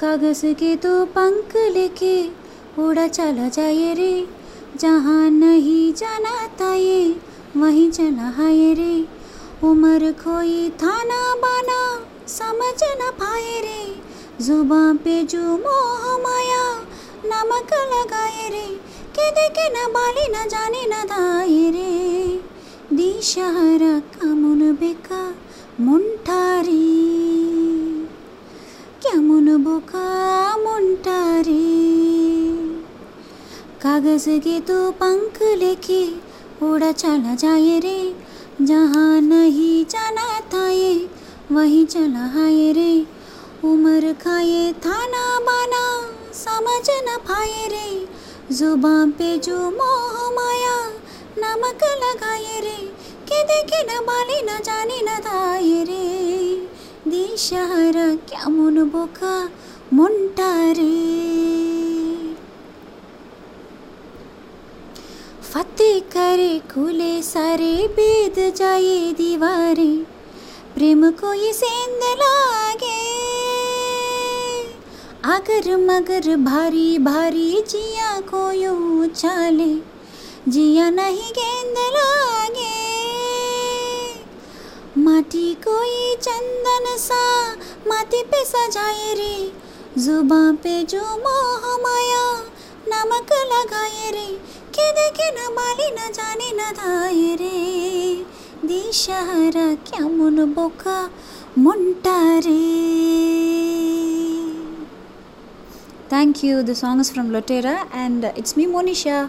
कागज़ के तो पंख लेके उड़ा चला जाए रे। जहाँ नहीं जाना था ये, वहीं चला है रे। उम्र खोई थाना बाना, समझ न पाए रे। जुबा पे जो मोह माया, नमक लगाए रे। के देखे न बाली, न जाने न दाए रे। दिशा रख कागज़ के तो पंख लेके उड़ा चला जाए रे, जहाँ नहीं जाना था ये, वहीं चला आए रे। उम्र का ये थाना माना समझ न पाए रे, ज़ुबान पे जो मोह माया नमक लगाए रे, के देखे न बाली न जाने न थाए रे। दिशहरा কেমন বোকা মনটারে फतेह करे खुले सारे बेद जाए दीवारे प्रेम को ये सेंध लागे अगर मगर भारी भारी जिया को यूं चाले जिया नहीं गेंद लागे माटी कोई चंदन सा माटी पे सजाए रे जुबा पे जो मोह माया नमक लगाए रे के देखे न माली न जाने न धाए रे दिशहरा क्या मुन बोका मुंटा रे Thank you. The song is from Lotera and it's me, Monisha.